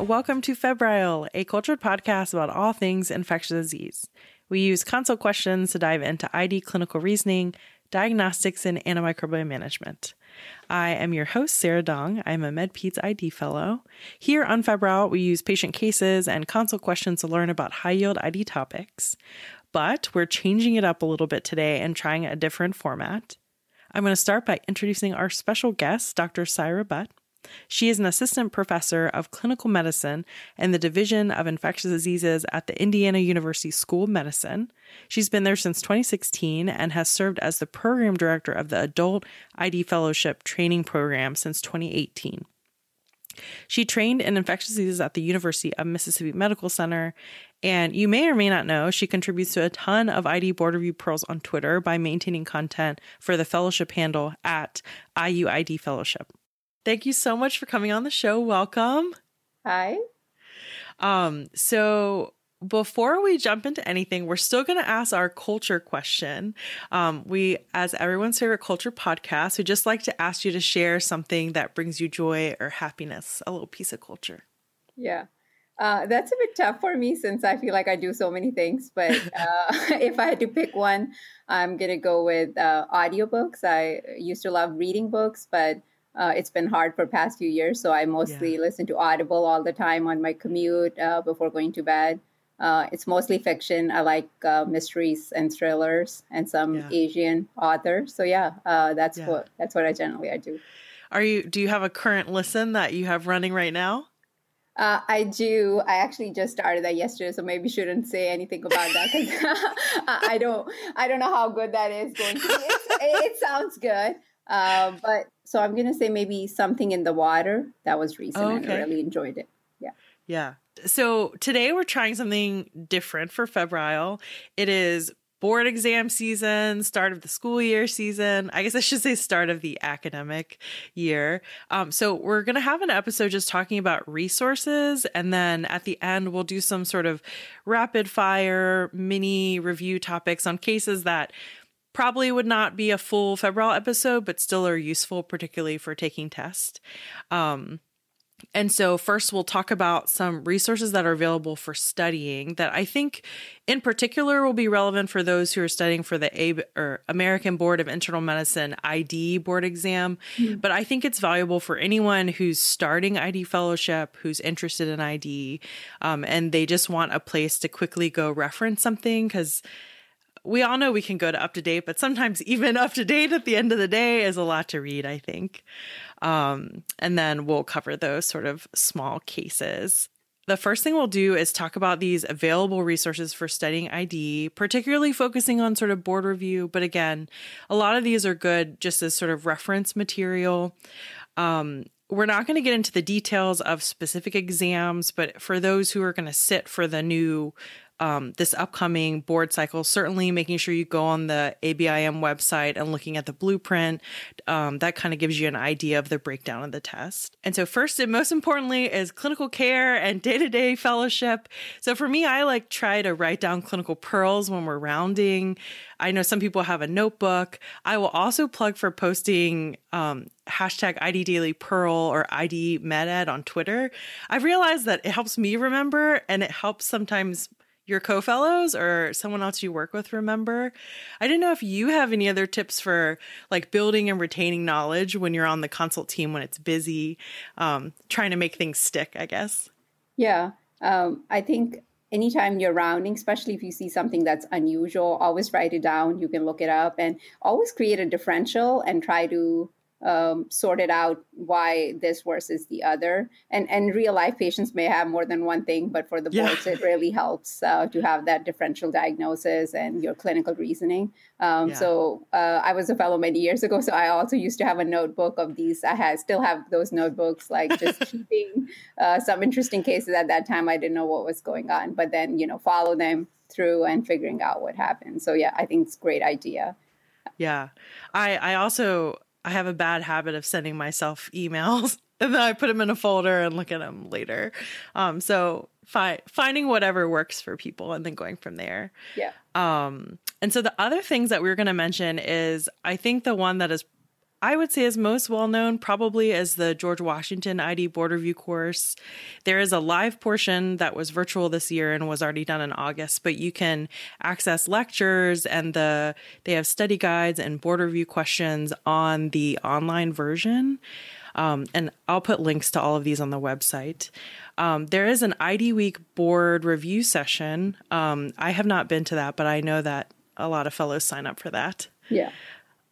Welcome to Febrile, a cultured podcast about all things infectious disease. We use consult questions to dive into ID clinical reasoning, diagnostics, and antimicrobial management. I am your host, Sarah Dong. I'm a MedPeds ID fellow. Here on Febrile, we use patient cases and consult questions to learn about high yield ID topics. But we're changing it up a little bit today and trying a different format. I'm going to start by introducing our special guest, Dr. Saira Butt. She is an assistant professor of clinical medicine in the Division of Infectious Diseases at the Indiana University School of Medicine. She's been there since 2016 and has served as the program director of the Adult ID Fellowship Training Program since 2018. She trained in infectious diseases at the University of Mississippi Medical Center. And you may or may not know, she contributes to a ton of ID board review pearls on Twitter by maintaining content for the fellowship handle at IUID Fellowship. Thank you so much for coming on the show. Welcome. Hi. Um, so before we jump into anything, we're still going to ask our culture question. Um, we, as everyone's favorite culture podcast, we just like to ask you to share something that brings you joy or happiness, a little piece of culture. Yeah. Uh, that's a bit tough for me since I feel like I do so many things. But uh, if I had to pick one, I'm going to go with uh, audiobooks. I used to love reading books, but uh, it's been hard for past few years. So I mostly yeah. listen to Audible all the time on my commute uh, before going to bed. Uh, it's mostly fiction. I like uh, mysteries and thrillers and some yeah. Asian authors. So yeah, uh, that's yeah. what that's what I generally I do. Are you? Do you have a current listen that you have running right now? Uh, I do. I actually just started that yesterday, so maybe shouldn't say anything about that because I don't. I don't know how good that is going to be. It, it sounds good, uh, but so I'm gonna say maybe something in the water. That was recent, oh, okay. I really enjoyed it. Yeah. Yeah. So today we're trying something different for Febrile. It is board exam season, start of the school year season. I guess I should say start of the academic year. Um, so we're going to have an episode just talking about resources. And then at the end, we'll do some sort of rapid fire mini review topics on cases that probably would not be a full febrile episode, but still are useful, particularly for taking tests. Um, and so, first, we'll talk about some resources that are available for studying that I think, in particular, will be relevant for those who are studying for the A- or American Board of Internal Medicine ID board exam. Mm-hmm. But I think it's valuable for anyone who's starting ID fellowship, who's interested in ID, um, and they just want a place to quickly go reference something because we all know we can go to up to date, but sometimes even up to date at the end of the day is a lot to read, I think. Um, and then we'll cover those sort of small cases. The first thing we'll do is talk about these available resources for studying ID, particularly focusing on sort of board review. But again, a lot of these are good just as sort of reference material. Um, we're not going to get into the details of specific exams, but for those who are going to sit for the new um, this upcoming board cycle, certainly making sure you go on the ABIM website and looking at the blueprint. Um, that kind of gives you an idea of the breakdown of the test. And so, first and most importantly, is clinical care and day to day fellowship. So, for me, I like try to write down clinical pearls when we're rounding. I know some people have a notebook. I will also plug for posting um, hashtag ID Daily Pearl or ID MedEd on Twitter. I've realized that it helps me remember and it helps sometimes your co-fellows or someone else you work with remember. I didn't know if you have any other tips for like building and retaining knowledge when you're on the consult team when it's busy, um, trying to make things stick, I guess. Yeah. Um, I think anytime you're rounding, especially if you see something that's unusual, always write it down. You can look it up and always create a differential and try to um, sorted out why this versus the other. And and real life patients may have more than one thing, but for the yeah. boards, it really helps uh, to have that differential diagnosis and your clinical reasoning. Um, yeah. So uh, I was a fellow many years ago, so I also used to have a notebook of these. I had still have those notebooks, like just keeping uh, some interesting cases at that time. I didn't know what was going on, but then you know follow them through and figuring out what happened. So yeah, I think it's a great idea. Yeah, I I also I have a bad habit of sending myself emails and then I put them in a folder and look at them later. Um, so fi- finding whatever works for people and then going from there. Yeah. Um, and so the other things that we are going to mention is I think the one that is I would say is most well known probably as the George Washington ID Board Review course. There is a live portion that was virtual this year and was already done in August, but you can access lectures and the they have study guides and board review questions on the online version. Um, and I'll put links to all of these on the website. Um, there is an ID Week board review session. Um, I have not been to that, but I know that a lot of fellows sign up for that. Yeah.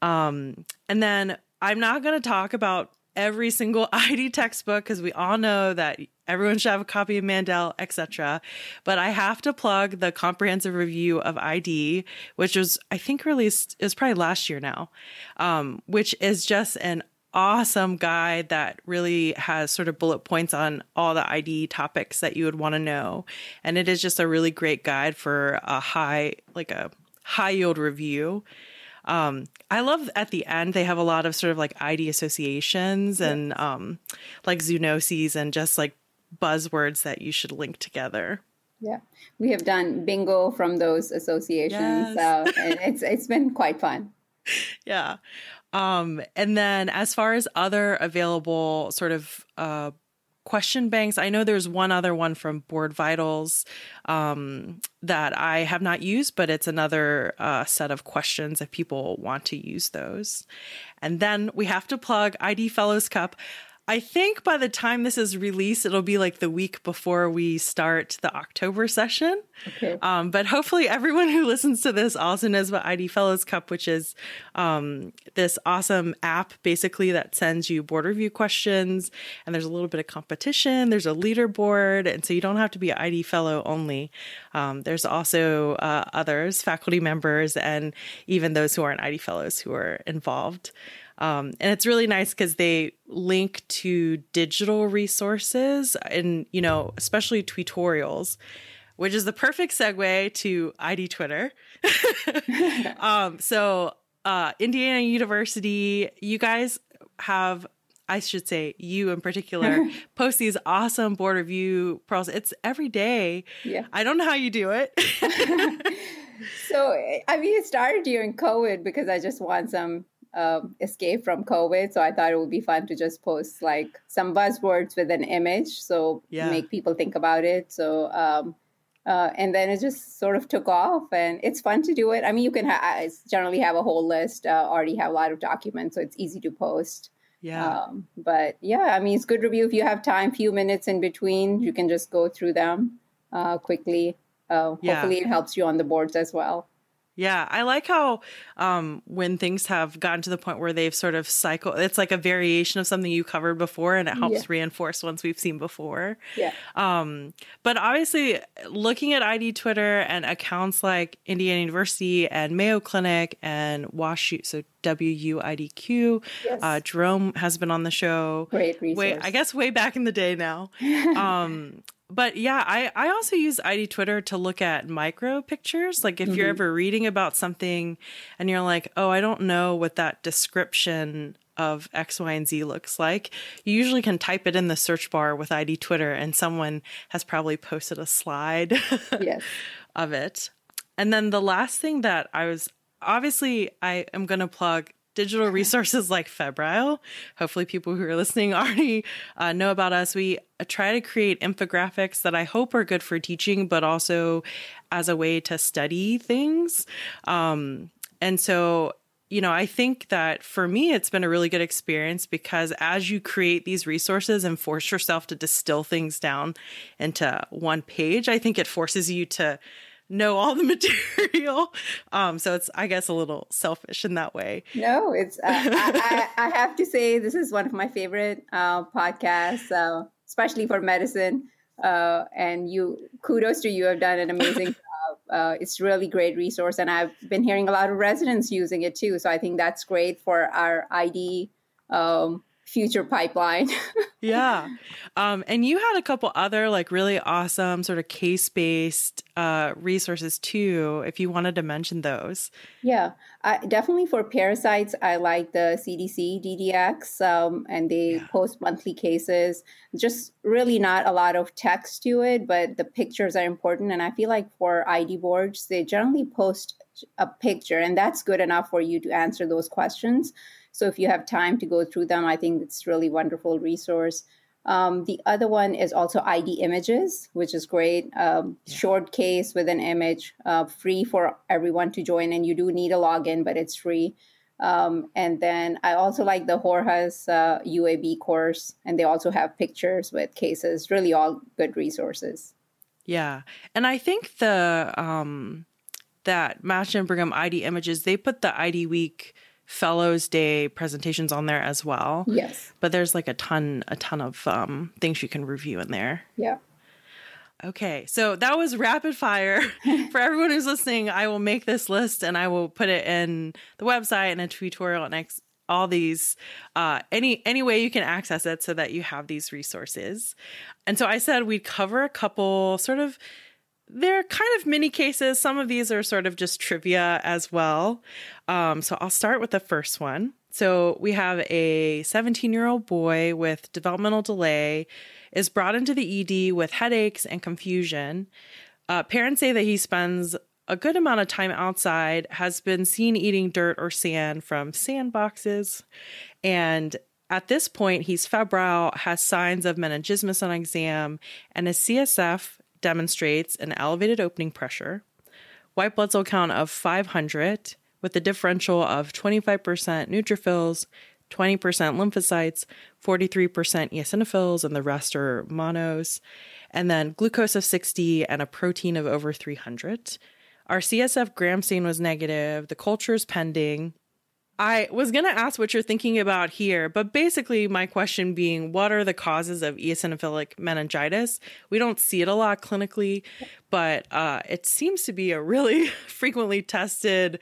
Um, and then I'm not going to talk about every single ID textbook because we all know that everyone should have a copy of Mandell, etc. But I have to plug the comprehensive review of ID, which was I think released it was probably last year now, um, which is just an awesome guide that really has sort of bullet points on all the ID topics that you would want to know, and it is just a really great guide for a high like a high yield review. Um, I love at the end they have a lot of sort of like ID associations yeah. and um, like zoonoses and just like buzzwords that you should link together. Yeah, we have done bingo from those associations, yes. so it's it's been quite fun. Yeah, um, and then as far as other available sort of uh, question banks. I know there's one other one from Board Vitals um, that I have not used, but it's another uh, set of questions if people want to use those. And then we have to plug ID Fellows Cup. I think by the time this is released, it'll be like the week before we start the October session. Okay. Um, but hopefully, everyone who listens to this also knows about ID Fellows Cup, which is um, this awesome app basically that sends you board review questions. And there's a little bit of competition, there's a leaderboard. And so you don't have to be an ID Fellow only. Um, there's also uh, others, faculty members, and even those who aren't ID Fellows who are involved. Um, and it's really nice because they link to digital resources and, you know, especially tutorials, which is the perfect segue to ID Twitter. um, so, uh, Indiana University, you guys have I should say you in particular post these awesome board review pros. It's every day. Yeah. I don't know how you do it. so I mean it started during COVID because I just want some um, escape from COVID. So I thought it would be fun to just post like some buzzwords with an image, so yeah. make people think about it. So um, uh, and then it just sort of took off, and it's fun to do it. I mean, you can ha- generally have a whole list, uh, already have a lot of documents, so it's easy to post. Yeah. Um, but yeah, I mean, it's good review if you have time, few minutes in between, you can just go through them uh, quickly. Uh, hopefully, yeah. it helps you on the boards as well. Yeah, I like how um, when things have gotten to the point where they've sort of cycled, it's like a variation of something you covered before, and it helps yeah. reinforce ones we've seen before. Yeah. Um, but obviously, looking at ID Twitter and accounts like Indiana University and Mayo Clinic and Wash, so WUIDQ, yes. uh, Jerome has been on the show. Great resource. Way, I guess way back in the day now. um, but yeah, I, I also use ID Twitter to look at micro pictures. Like if mm-hmm. you're ever reading about something and you're like, oh, I don't know what that description of X, Y, and Z looks like, you usually can type it in the search bar with ID Twitter and someone has probably posted a slide yes. of it. And then the last thing that I was obviously I am going to plug digital resources like Febrile. Hopefully, people who are listening already uh, know about us. We uh, try to create infographics that I hope are good for teaching, but also as a way to study things. Um, and so, you know, I think that for me, it's been a really good experience because as you create these resources and force yourself to distill things down into one page, I think it forces you to know all the material. Um, so it's, I guess, a little selfish in that way. No, it's, uh, I, I, I, have to say, this is one of my favorite uh, podcasts, uh, especially for medicine. Uh, and you, kudos to you, have done an amazing job. Uh, it's really great resource. And I've been hearing a lot of residents using it too. So I think that's great for our ID um, future pipeline. yeah. Um, and you had a couple other like really awesome sort of case based uh, resources too, if you wanted to mention those. Yeah, I, definitely for parasites, I like the CDC DPDx um, and they yeah. post monthly cases. Just really not a lot of text to it, but the pictures are important. And I feel like for ID boards, they generally post a picture, and that's good enough for you to answer those questions. So if you have time to go through them, I think it's really wonderful resource. Um, the other one is also ID images, which is great. Um, yeah. Short case with an image, uh, free for everyone to join, and you do need a login, but it's free. Um, and then I also like the Gorgas uh, UAB course, and they also have pictures with cases. Really, all good resources. Yeah, and I think the um, that Match and Brigham ID images they put the ID Week Fellows Day presentations on there as well. Yes, but there's like a ton a ton of um, things you can review in there. Yeah. Okay, so that was rapid fire. For everyone who's listening, I will make this list and I will put it in the website and a tutorial and ex- all these uh, any any way you can access it so that you have these resources. And so I said we'd cover a couple sort of they're kind of mini cases. Some of these are sort of just trivia as well. Um, so I'll start with the first one. So we have a 17 year old boy with developmental delay is brought into the ED with headaches and confusion. Uh, parents say that he spends a good amount of time outside, has been seen eating dirt or sand from sandboxes, and at this point, he's febrile, has signs of meningismus on exam, and his CSF demonstrates an elevated opening pressure, white blood cell count of 500, with a differential of 25% neutrophils, 20% lymphocytes, 43% eosinophils, and the rest are monos, and then glucose of 60 and a protein of over 300. Our CSF gram stain was negative. The culture is pending. I was going to ask what you're thinking about here, but basically, my question being what are the causes of eosinophilic meningitis? We don't see it a lot clinically, but uh, it seems to be a really frequently tested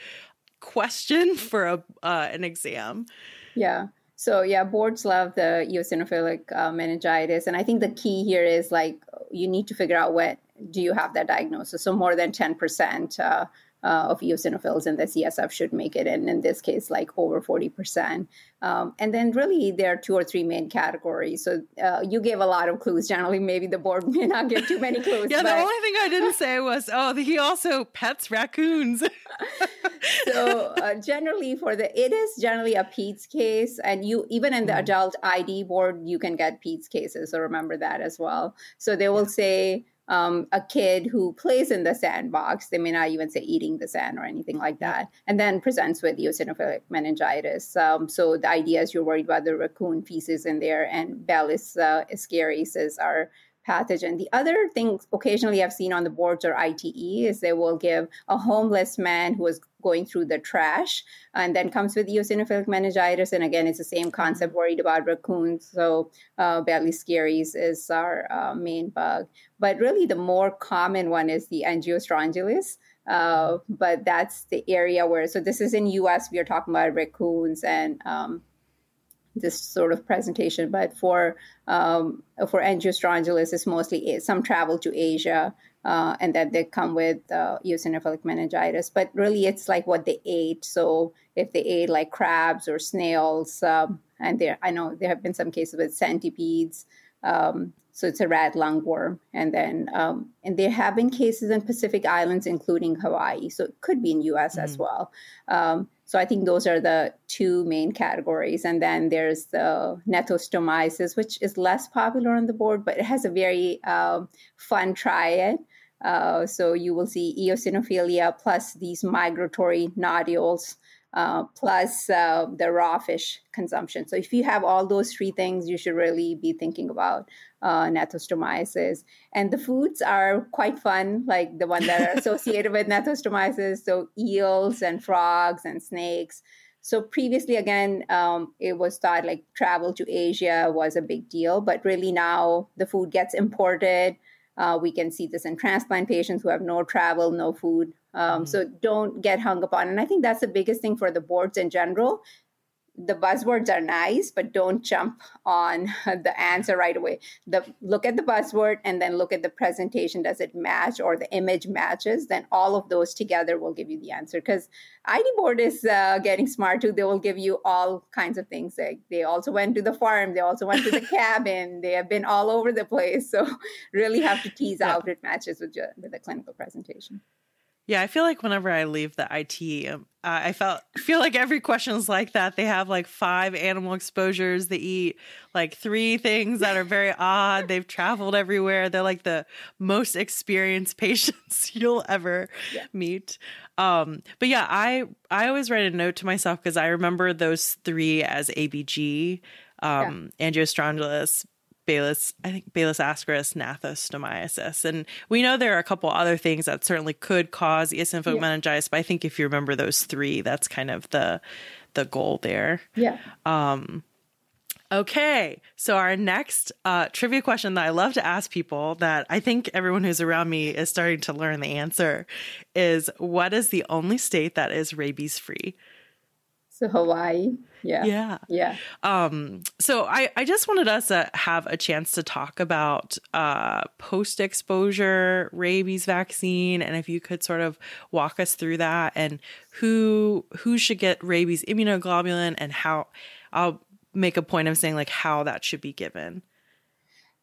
question for a, uh, an exam. Yeah. So yeah, boards love the eosinophilic uh, meningitis, and I think the key here is like you need to figure out what do you have that diagnosis. So more than ten percent uh, of eosinophils in the CSF should make it, and in this case, like over 40%. Um, and then, really, there are two or three main categories. So, uh, you gave a lot of clues. Generally, maybe the board may not give too many clues. yeah, but... the only thing I didn't say was, oh, he also pets raccoons. so, uh, generally, for the it is generally a PEDS case, and you even in the mm. adult ID board, you can get PEDS cases. So, remember that as well. So, they will say, um, a kid who plays in the sandbox. They may not even say eating the sand or anything like that, and then presents with eosinophilic meningitis. Um, so the idea is you're worried about the raccoon feces in there, and Baylis uh, ascaris are pathogen. The other thing occasionally I've seen on the boards or ITE is they will give a homeless man who is going through the trash and then comes with eosinophilic meningitis. And again, it's the same concept, worried about raccoons. So uh, Baylisascaris is our uh, main bug. But really the more common one is the Angiostrongylus. Uh, but that's the area where, so this is in US, we are talking about raccoons and um, this sort of presentation, but for um, for angiostrongylus, it's mostly some travel to Asia, uh, and that they come with uh, eosinophilic meningitis. But really, it's like what they ate. So if they ate like crabs or snails, um, and there, I know there have been some cases with centipedes. Um, so it's a rat lungworm, and then um, and there have been cases in Pacific Islands, including Hawaii. So it could be in U.S. Mm-hmm. as well. Um, so I think those are the two main categories. And then there's the gnathostomiasis, which is less popular on the board, but it has a very um, fun triad. Uh, so you will see eosinophilia plus these migratory nodules uh, plus uh, the raw fish consumption. So if you have all those three things, you should really be thinking about uh, gnathostomiasis. And the foods are quite fun, like the one that are associated with gnathostomiasis. So eels and frogs and snakes. So previously, again, um, it was thought like travel to Asia was a big deal, but really now the food gets imported. Uh, we can see this in transplant patients who have no travel, no food, um, mm. So don't get hung up on. And I think that's the biggest thing for the boards in general. The buzzwords are nice, but don't jump on the answer right away. The look at the buzzword and then look at the presentation. Does it match or the image matches? Then all of those together will give you the answer. Because ID board is uh, getting smart too. They will give you all kinds of things. Like they also went to the farm. They also went to the cabin. They have been all over the place. So really have to tease yeah. out it matches with, your, with the clinical presentation. Yeah, I feel like whenever I leave the IT, um, uh, I felt feel like every question is like that. They have like five animal exposures. They eat like three things that are very odd. They've traveled everywhere. They're like the most experienced patients you'll ever yeah. meet. Um, but yeah, I I always write a note to myself because I remember those three as ABG, um, yeah. angiostrongylus, Baylis, I think Baylis ascaris, gnathostomiasis. And we know there are a couple other things that certainly could cause eosinophilic yeah. meningitis, but I think if you remember those three, that's kind of the the goal there. Yeah. Um okay. So our next uh trivia question that I love to ask people that I think everyone who's around me is starting to learn the answer is what is the only state that is rabies free? So Hawaii. Yeah. Yeah. Yeah. Um, so I, I just wanted us to have a chance to talk about uh, post exposure rabies vaccine and if you could sort of walk us through that and who who should get rabies immunoglobulin and how I'll make a point of saying like how that should be given.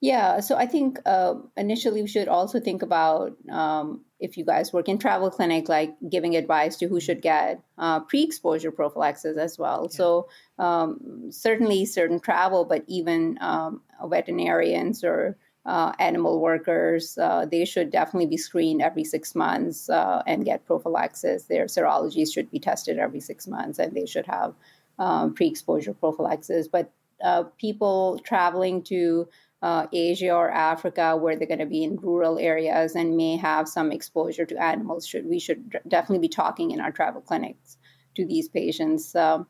Yeah, so I think uh, initially we should also think about um, if you guys work in travel clinic, like giving advice to who should get uh, pre-exposure prophylaxis as well. Yeah. So um, certainly certain travel, but even um, veterinarians or uh, animal workers, uh, they should definitely be screened every six months uh, and get prophylaxis. Their serologies should be tested every six months, and they should have um, pre-exposure prophylaxis. But uh, people traveling to uh, Asia or Africa, where they're going to be in rural areas and may have some exposure to animals, should we should definitely be talking in our travel clinics to these patients. Um,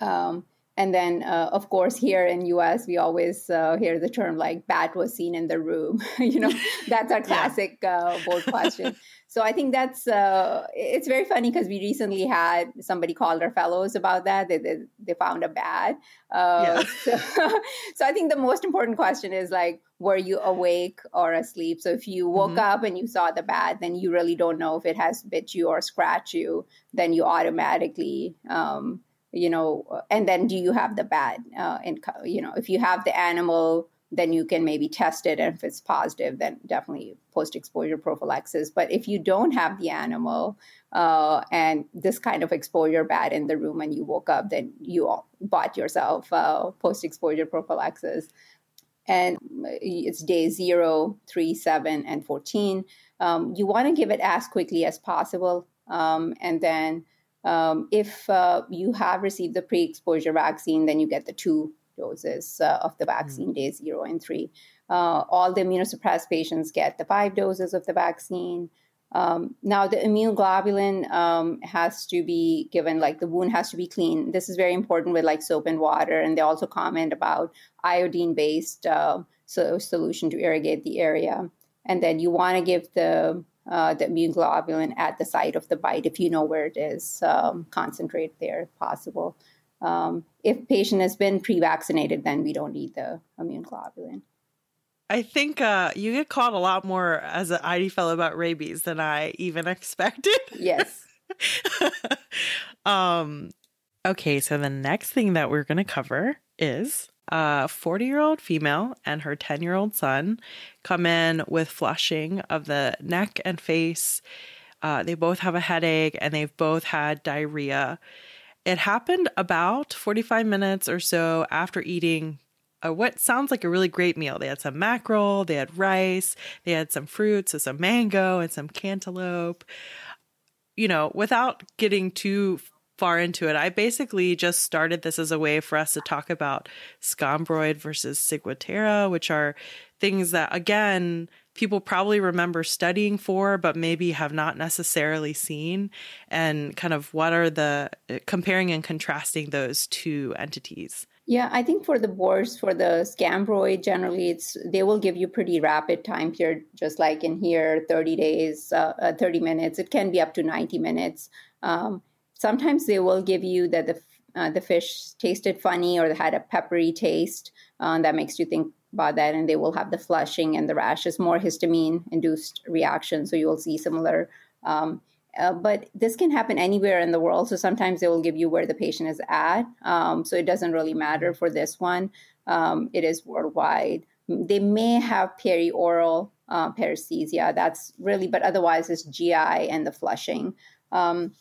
um, and then, uh, of course, here in U.S., we always uh, hear the term like "bat was seen in the room." you know, that's our classic yeah. uh, board question. so I think that's uh, it's very funny because we recently had somebody called our fellows about that. They they, they found a bat. Uh, yeah. so, so I think the most important question is like, were you awake or asleep? So if you woke mm-hmm. up and you saw the bat, then you really don't know if it has bit you or scratch you. Then you automatically. Um, you know and then do you have the bad uh, and you know if you have the animal then you can maybe test it. And if it's positive then definitely post exposure prophylaxis. But if you don't have the animal uh, and this kind of exposure bad in the room and you woke up then you bought yourself uh, post exposure prophylaxis. And it's day zero, three, seven, and 14 um, you want to give it as quickly as possible. Um, and then um, if uh, you have received the pre exposure vaccine, then you get the two doses uh, of the vaccine, mm. days zero and three. Uh, all the immunosuppressed patients get the five doses of the vaccine. Um, now, the immunoglobulin um, has to be given, like the wound has to be clean. This is very important with like soap and water. And they also comment about iodine based uh, so solution to irrigate the area. And then you want to give the uh, the immune globulin at the site of the bite if you know where it is. Um, concentrate there if possible. Um, if patient has been pre-vaccinated, then we don't need the immune globulin. I think uh, you get called a lot more as an ID fellow about rabies than I even expected. Yes. um, okay, so the next thing that we're going to cover is a 40 year old female and her 10 year old son come in with flushing of the neck and face. Uh, they both have a headache and they've both had diarrhea. It happened about 45 minutes or so after eating a, what sounds like a really great meal. They had some mackerel, they had rice, they had some fruits, so some mango and some cantaloupe. You know, without getting too far into it. I basically just started this as a way for us to talk about scombroid versus ciguatera, which are things that, again, people probably remember studying for, but maybe have not necessarily seen, and kind of what are the comparing and contrasting those two entities. Yeah, I think for the boards, for the scombroid, generally it's they will give you pretty rapid time period, just like in here, 30 days, uh, uh, 30 minutes. It can be up to 90 minutes. Um, sometimes they will give you that the uh, the fish tasted funny or had a peppery taste uh, that makes you think about that and they will have the flushing and the rashes more histamine induced reaction. So you will see similar um, uh, but this can happen anywhere in the world. So sometimes they will give you where the patient is at. Um, so it doesn't really matter for this one. Um, it is worldwide. They may have perioral uh, paresthesia. That's really, but otherwise, it's GI and the flushing. Um,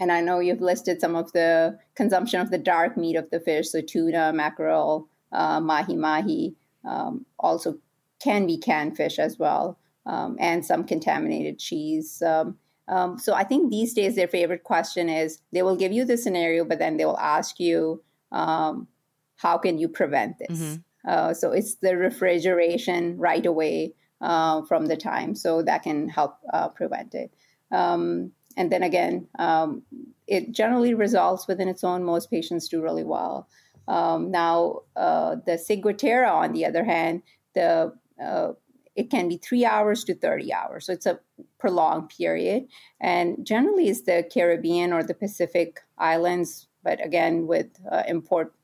and I know you've listed some of the consumption of the dark meat of the fish, so tuna, mackerel, uh, mahi mahi, um, also can be canned fish as well, um, and some contaminated cheese. Um, um, so I think these days their favorite question is they will give you the scenario, but then they will ask you, um, how can you prevent this? Mm-hmm. Uh, so it's the refrigeration right away uh, from the time, so that can help uh, prevent it. Um, and then again, um, it generally resolves within its own. Most patients do really well. Um, now, uh, the ciguatera, on the other hand, the uh, it can be three hours to 30 hours. So it's a prolonged period. And generally, it's the Caribbean or the Pacific islands. But again, with uh, import,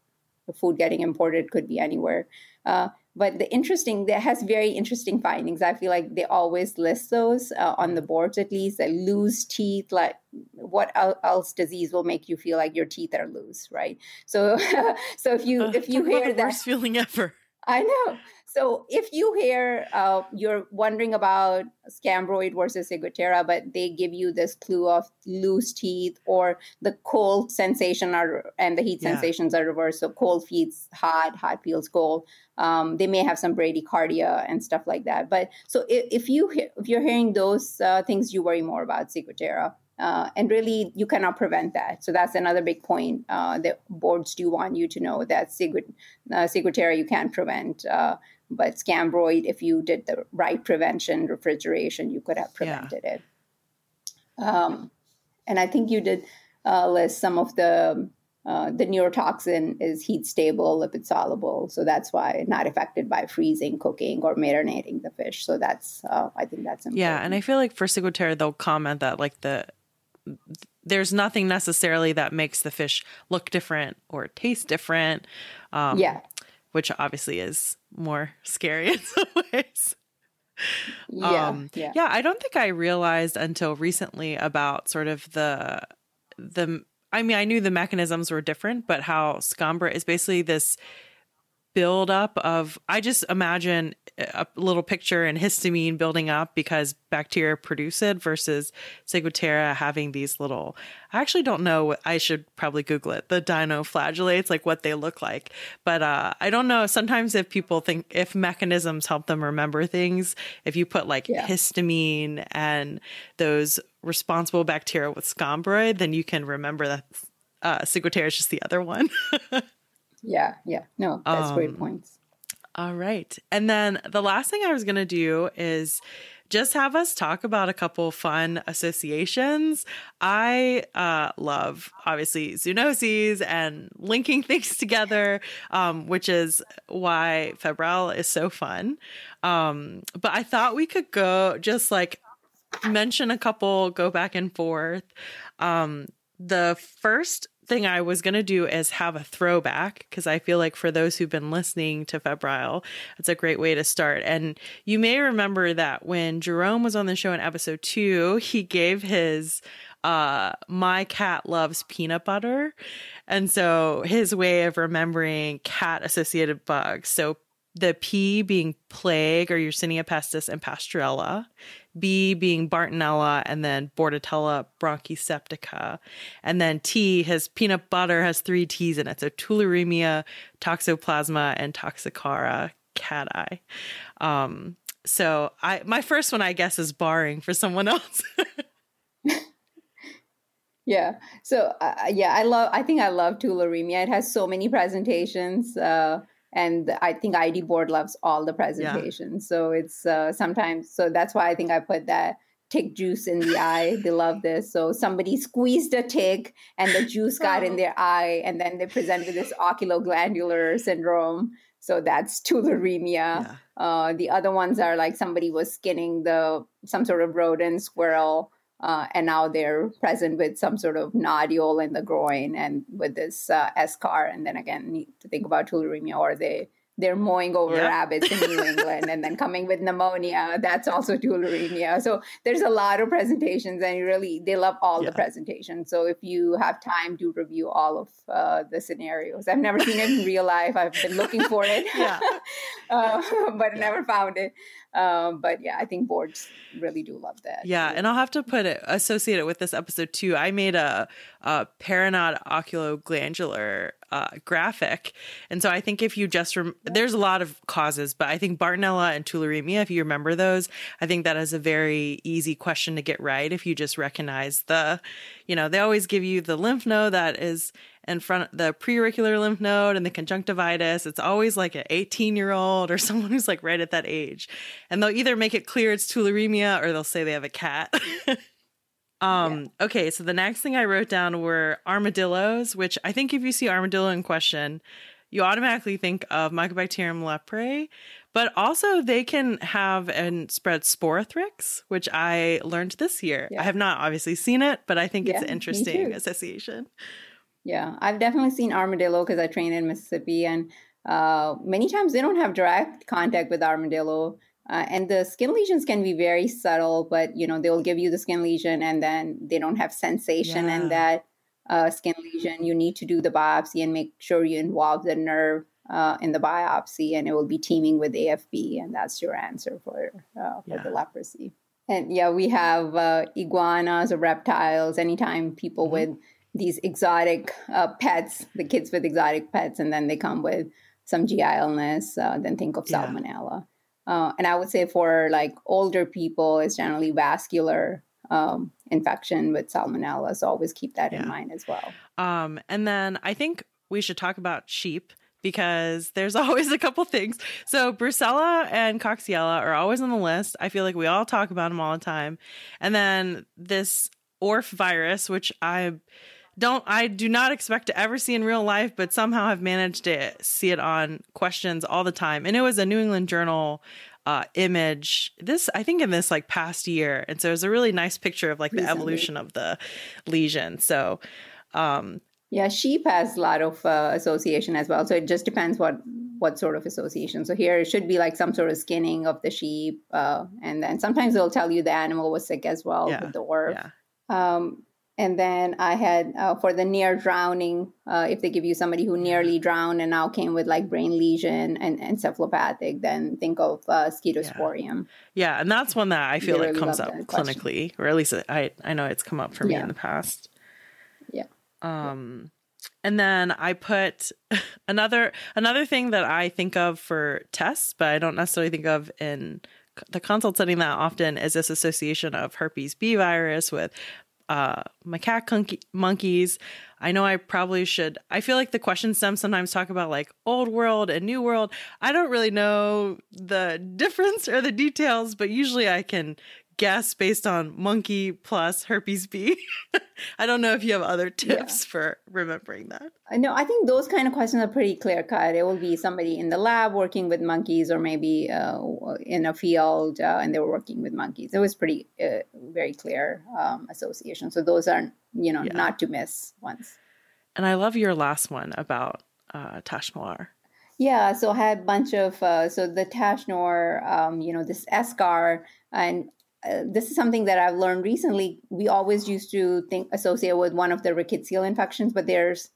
food getting imported could be anywhere. Uh, but the interesting that has very interesting findings. I feel like they always list those uh, on the boards at least like loose teeth like what else disease will make you feel like your teeth are loose right? So so if you if you hear the worst feeling ever i know so if you hear uh, you're wondering about scombroid versus ciguatera, but they give you this clue of loose teeth or the cold sensation are, and the heat yeah. sensations are reversed. So cold feels hot, hot feels cold. Um, they may have some bradycardia and stuff like that. But so if, if you if you're hearing those uh, things, you worry more about ciguatera. Uh, and really, you cannot prevent that. So that's another big point uh, that boards do want you to know that ciguat- uh, you can't prevent. Uh, but scombroid, if you did the right prevention, refrigeration, you could have prevented yeah. it. Um, and I think you did uh, list some of the uh, the neurotoxin is heat stable, lipid soluble, so that's why not affected by freezing, cooking, or marinating the fish. So that's uh, I think that's important. Yeah, and I feel like for ciguatera they'll comment that like the there's nothing necessarily that makes the fish look different or taste different. Um, yeah, which obviously is more scary in some ways. Yeah, um, yeah. Yeah, I don't think I realized until recently about sort of the the I mean, I knew the mechanisms were different, but how Scombroid is basically this buildup of I just imagine a little picture and histamine building up because bacteria produce it versus Ciguatera having these little I actually don't know I should probably google it the dinoflagellates like what they look like but uh, I don't know sometimes if people think if mechanisms help them remember things if you put like yeah. histamine and those responsible bacteria with scombroid, then you can remember that uh, Ciguatera is just the other one Yeah, yeah. No, that's um, great points. All right. And then the last thing I was going to do is just have us talk about a couple fun associations. I uh, love obviously zoonoses and linking things together, um, which is why Febrile is so fun. Um, but I thought we could go just like mention a couple, go back and forth. Um, the first thing I was going to do is have a throwback because I feel like for those who've been listening to Febrile, it's a great way to start. And you may remember that when Jerome was on the show in episode two, he gave his uh my cat loves peanut butter. And so his way of remembering cat associated bugs. So the P being plague or Yersinia pestis and Pasteurella, B being Bartonella, and then Bordetella bronchiseptica. And then T, his peanut butter has three T's in it. So tularemia, toxoplasma, and toxocara cati. Um, so I my first one I guess is barring for someone else. yeah. So uh, yeah, I love. I think I love tularemia. It has so many presentations. Uh, and I think ID board loves all the presentations. Yeah. So it's uh, sometimes so that's why I think I put that tick juice in the eye. They love this. So somebody squeezed a tick and the juice got in oh. their eye, and then they present with this oculoglandular syndrome. So that's tularemia. Yeah. Uh, the other ones are like somebody was skinning the some sort of rodent, squirrel, uh, and now they're present with some sort of nodule in the groin and with this uh, eschar. And then again, need to think about tularemia, or they they're mowing over yep. rabbits in New England and then coming with pneumonia. That's also tularemia. So there's a lot of presentations, and really they love all yeah. the presentations. So if you have time to review all of uh, the scenarios, I've never seen it in real life. I've been looking for it, yeah. uh, but yeah. never found it. Um, but yeah, I think boards really do love that. Yeah, and I'll have to put it associate it with this episode too. I made a, a Parinaud oculoglandular uh, graphic, and so I think if you just rem- there's a lot of causes, but I think Bartonella and tularemia, if you remember those, I think that is a very easy question to get right if you just recognize the, you know, they always give you the lymph node that is in front of the preauricular lymph node and the conjunctivitis. It's always like an 18 year old or someone who's like right at that age. And they'll either make it clear it's tularemia or they'll say they have a cat. Um yeah. okay so the next thing i wrote down were armadillos which i think if you see armadillo in question you automatically think of mycobacterium leprae but also they can have and spread sporothrix which i learned this year. Yeah. i have not obviously seen it but i think yeah, it's an interesting association yeah, I've definitely seen armadillo because I train in Mississippi, and uh, many times they don't have direct contact with armadillo. Uh, and the skin lesions can be very subtle, but you know they'll give you the skin lesion, and then they don't have sensation yeah. in that uh, skin lesion. You need to do the biopsy and make sure you involve the nerve uh, in the biopsy, and it will be teeming with AFB, and that's your answer for uh, for yeah. the leprosy. And yeah, we have uh, iguanas or reptiles. Anytime people mm-hmm. with these exotic uh, pets, the kids with exotic pets, and then they come with some GI illness, uh, then think of yeah. salmonella. Uh, and I would say for like older people, it's generally vascular um, infection with salmonella. So always keep that yeah. in mind as well. Um, and then I think we should talk about sheep because there's always a couple things. So Brucella and Coxiella are always on the list. I feel like we all talk about them all the time. And then this ORF virus, which I don't I do not expect to ever see in real life, but somehow I've managed to see it on questions all the time. And it was a New England Journal uh, image this I think in this like past year, and so it was a really nice picture of like the evolution of the lesion. So, um, yeah, sheep has a lot of uh, association as well. So it just depends what what sort of association. So here it should be like some sort of skinning of the sheep, uh, and then sometimes they'll tell you the animal was sick as well yeah, with the ORF. Yeah. Um, and then I had uh, for the near drowning, uh, if they give you somebody who nearly drowned and now came with like brain lesion and encephalopathic, then think of uh, scedosporium. Yeah. yeah. and that's one that I feel like comes up clinically, or at least I I know it's come up for me yeah. in the past. Yeah. Um, and then I put another another thing that I think of for tests, but I don't necessarily think of in the consult setting that often is this association of herpes B virus with uh, macaque monkeys. I know I probably should. I feel like the question stems sometimes talk about like old world and new world. I don't really know the difference or the details, but usually I can guess based on monkey plus herpes B. I don't know if you have other tips yeah. for remembering that. No, I think those kind of questions are pretty clear cut. It will be somebody in the lab working with monkeys, or maybe uh, in a field uh, and they were working with monkeys. It was pretty uh, very clear um, association. So those are you know yeah. not to miss ones. And I love your last one about uh. Yeah, so I had a bunch of uh, so the tache noir, um, you know, this eschar, and uh, this is something that I've learned recently. We always used to think associate with one of the rickettsial infections, but there's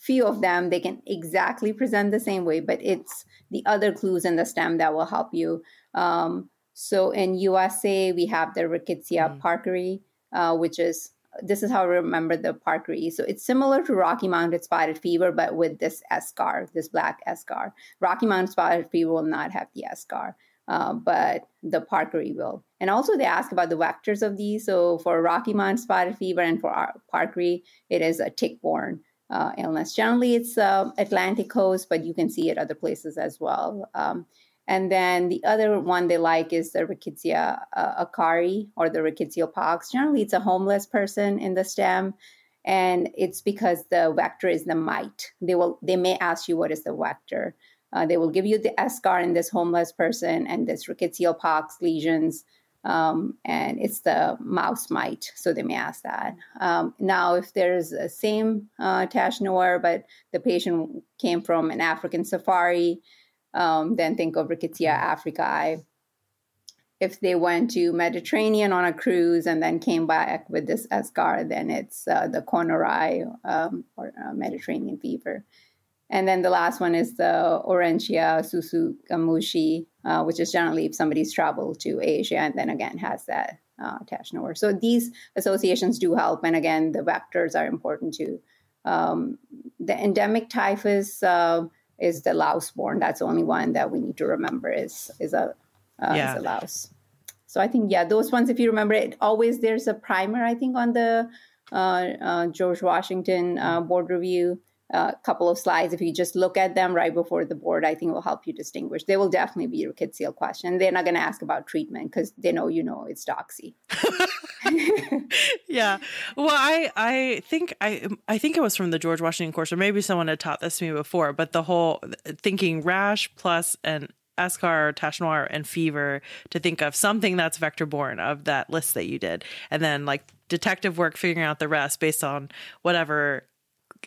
few of them. They can exactly present the same way, but it's the other clues in the stem that will help you. Um, so in USA, we have the Rickettsia mm. parkeri, uh, which is this is how I remember the parkeri. So it's similar to Rocky Mountain spotted fever, but with this eschar, this black eschar. Rocky Mountain spotted fever will not have the eschar. Uh, but the parkeri will. And also, they ask about the vectors of these. So, for Rocky Mountain spotted fever and for parkeri, it is a tick-borne uh, illness. Generally, it's uh, Atlantic coast, but you can see it other places as well. Um, and then the other one they like is the Rickettsia uh, acari or the rickettsial pox. Generally, it's a homeless person in the stem, and it's because the vector is the mite. They will they may ask you what is the vector. Uh, they will give you the eschar in this homeless person and this rickettsial pox lesions. Um, and it's the mouse mite, so they may ask that. Um, now, if there's a same uh, noir, but the patient came from an African safari, um, then think of Rickettsia africae. If they went to Mediterranean on a cruise and then came back with this eschar, then it's uh, the conorii um, or uh, Mediterranean fever. And then the last one is the Orientia Tsutsugamushi, uh, which is generally if somebody's traveled to Asia and then again has that uh, tache noir. So these associations do help. And again, the vectors are important too. Um, the endemic typhus uh, is the louse borne. That's the only one that we need to remember is, is, a, uh, yeah. is a louse. So I think, yeah, those ones, if you remember it, always there's a primer, I think, on the uh, uh, George Washington uh, board review a couple of slides. If you just look at them right before the board, I think will help you distinguish. They will definitely be your kid seal question. They're not going to ask about treatment because they know you know it's doxy. yeah. Well, I I think I I think it was from the George Washington course, or maybe someone had taught this to me before. But the whole uh, thinking rash plus an eschar, tache noire, and fever to think of something that's vector borne of that list that you did, and then like detective work figuring out the rest based on whatever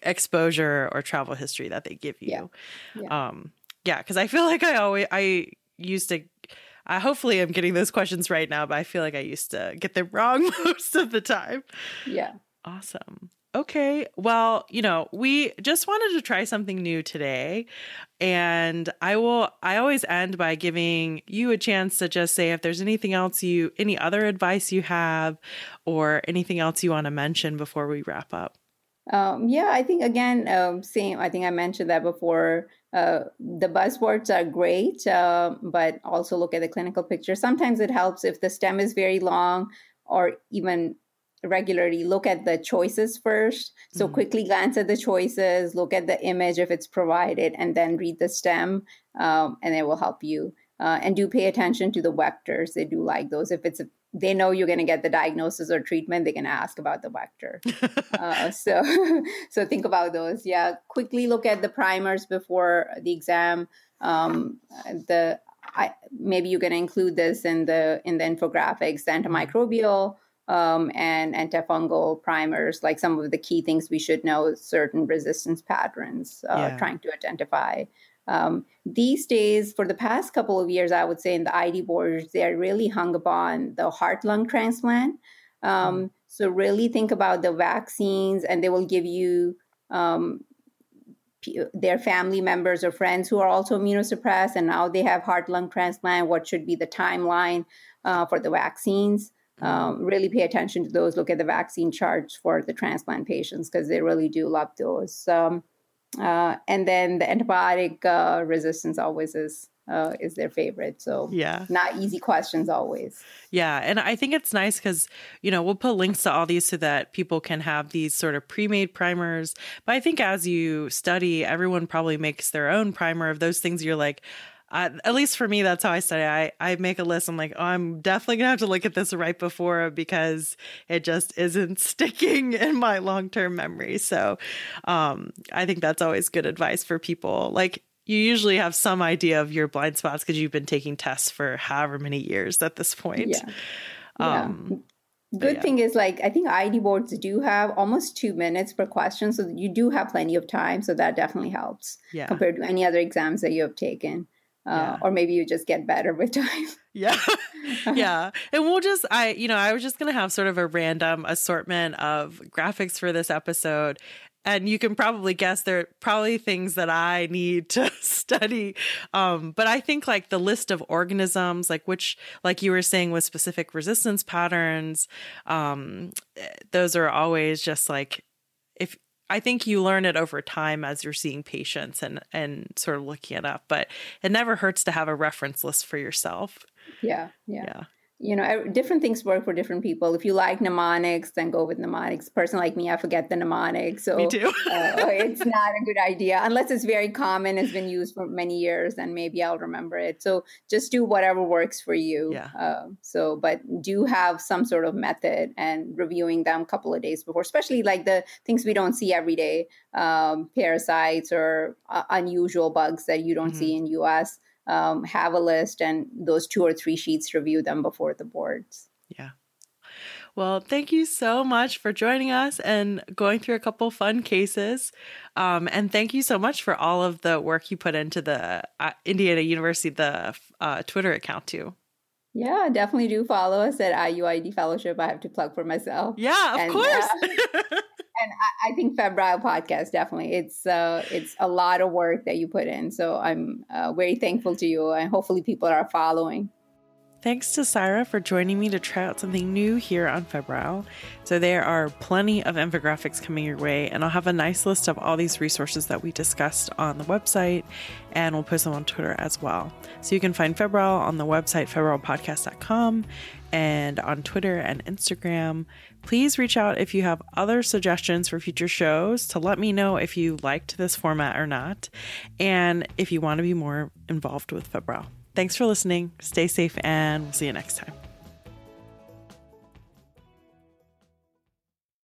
exposure or travel history that they give you. Yeah. Yeah. Um, yeah, because I feel like I always I used to. I hopefully I'm getting those questions right now, but I feel like I used to get them wrong most of the time. Yeah. Awesome. Okay. Well, you know, we just wanted to try something new today. And I will, I always end by giving you a chance to just say if there's anything else you, any other advice you have, or anything else you want to mention before we wrap up. Um, yeah, I think again, um, same. I think I mentioned that before. Uh, the buzzwords are great, uh, but also look at the clinical picture. Sometimes it helps if the stem is very long, or even regularly look at the choices first. So mm-hmm. quickly glance at the choices, look at the image if it's provided, and then read the stem, um, and it will help you. Uh, and do pay attention to the vectors. They do like those. If it's a they know you're going to get the diagnosis or treatment they're going to ask about the vector. Uh, so so think about those. Yeah quickly look at the primers before the exam. Um, the I, maybe you're going to include this in the in the infographics the antimicrobial um, and antifungal primers like some of the key things we should know certain resistance patterns uh, yeah. trying to identify um, these days, for the past couple of years, I would say in the ID boards, they're really hung upon the heart lung transplant. Um, mm. So, really think about the vaccines, and they will give you um, their family members or friends who are also immunosuppressed, and now they have heart lung transplant. What should be the timeline uh, for the vaccines? Mm. Um, really pay attention to those. Look at the vaccine charts for the transplant patients because they really do love those. Um, uh, and then the antibiotic uh, resistance always is uh, is their favorite. So yeah, not easy questions always. Yeah, and I think it's nice because you know we'll put links to all these so that people can have these sort of pre-made primers. But I think as you study, everyone probably makes their own primer of those things. You're like, uh, at least for me, that's how I study. I, I make a list. I'm like, oh, I'm definitely gonna have to look at this right before because it just isn't sticking in my long term memory. So, um, I think that's always good advice for people. Like, you usually have some idea of your blind spots because you've been taking tests for however many years at this point. Yeah. Um, yeah. Good yeah. thing is, like, I think ID boards do have almost two minutes per question. So you do have plenty of time. So that definitely helps yeah. compared to any other exams that you have taken uh, yeah. or maybe you just get better with time. yeah. yeah. And we'll just, I, you know, I was just going to have sort of a random assortment of graphics for this episode. And you can probably guess there are probably things that I need to study. Um, but I think like the list of organisms, like which, like you were saying with specific resistance patterns, um, eh, those are always just like, if I think you learn it over time as you're seeing patients and and sort of looking it up, but it never hurts to have a reference list for yourself. Yeah, yeah. yeah you know different things work for different people if you like mnemonics then go with mnemonics person like me i forget the mnemonics so me too. uh, it's not a good idea unless it's very common it's been used for many years then maybe i'll remember it so just do whatever works for you yeah. Uh, so but do have some sort of method and reviewing them a couple of days before especially like the things we don't see every day um, parasites or uh, unusual bugs that you don't mm-hmm. see in us um, have a list and those two or three sheets review them before the boards yeah Well, thank you so much for joining us and going through a couple fun cases. Um, and thank you so much for all of the work you put into the uh, Indiana University, the uh, Twitter account too. Yeah, definitely do follow us at IUID Fellowship. I have to plug for myself. Yeah, of and, course. Uh, and I, I, think Febrile Podcast definitely it's uh, it's a lot of work that you put in. So I'm uh, very thankful to you, and hopefully people are following. Thanks to Saira for joining me to try out something new here on Febrile. So, there are plenty of infographics coming your way, and I'll have a nice list of all these resources that we discussed on the website, and we'll post them on Twitter as well. So, you can find Febrile on the website, febrilepodcast.com, and on Twitter and Instagram. Please reach out if you have other suggestions for future shows to let me know if you liked this format or not, and if you want to be more involved with Febrile. Thanks for listening. Stay safe, and we'll see you next time.